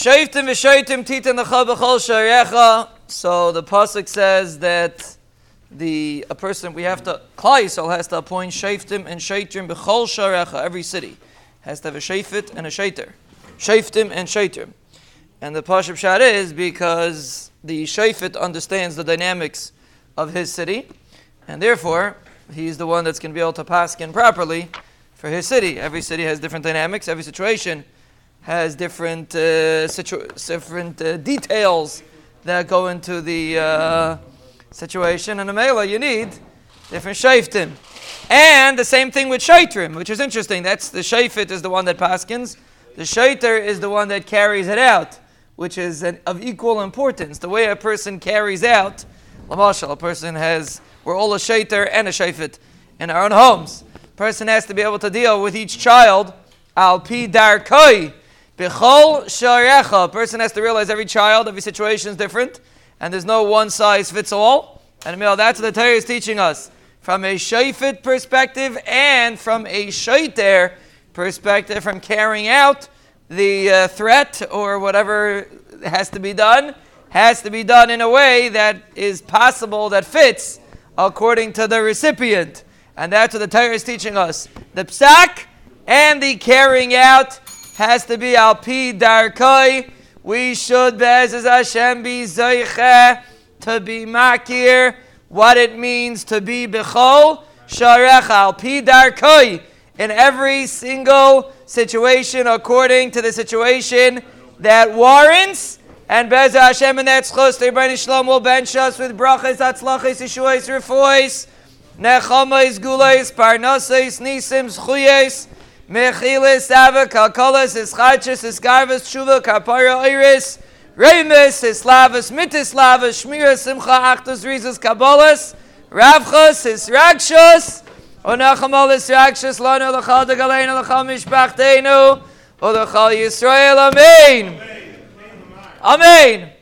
Titan lecha b'chol sharecha. So the pasuk says that the a person we have to Klal Yisrael has to appoint shaitim and shaitim b'chol sharecha. Every city has to have a shafit and a shaiter, shaitim and shaitim. And the pasuk pshat is because the shafit understands the dynamics of his city, and therefore he's the one that's going to be able to paskin properly for his city. Every city has different dynamics. Every situation has different uh, situ- different uh, details that go into the uh, situation. And a mela, you need different shaftim. And the same thing with shaitrim, which is interesting. That's the shafit is the one that paskins. The shaiter is the one that carries it out, which is an, of equal importance. The way a person carries out, lamashal, a person has, we're all a shaiter and a shafit in our own homes. Person has to be able to deal with each child al pi dar koi B'chol sharecha. A person has to realize every child, every situation is different, and there's no one size fits all. And you know, that's what the Torah is teaching us from a shayfit perspective and from a shaiter perspective, from carrying out the uh, threat or whatever has to be done, has to be done in a way that is possible, that fits according to the recipient. And that's what the Torah is teaching us. The psak and the carrying out has to be al pi darkoi. We should Be'ezaz Hashem be zeiche to be makir what it means to be bechol sharech al pi darkoi in every single situation according to the situation that warrants. And Bez Hashem and that's close. Everybody Shalom will bench us with brachas, atzlachas, yeshuas, refois, nechamais, gulais, parnasais, nisims, chuyes. Mechilis, Ava, Kalkolas, Ischachis, Isgarvas, Shuva, Kapara, Iris, Remus, Islavas, Mitislavas, Shmira, Simcha, Achtus, Rizas, Kabolas, Ravchas, Israkshus, Onachamolis, Rakshus, Lana, Lachal, Galena, Lachal, Mishpachtenu, Olachal Yisrael, Amen. Amen.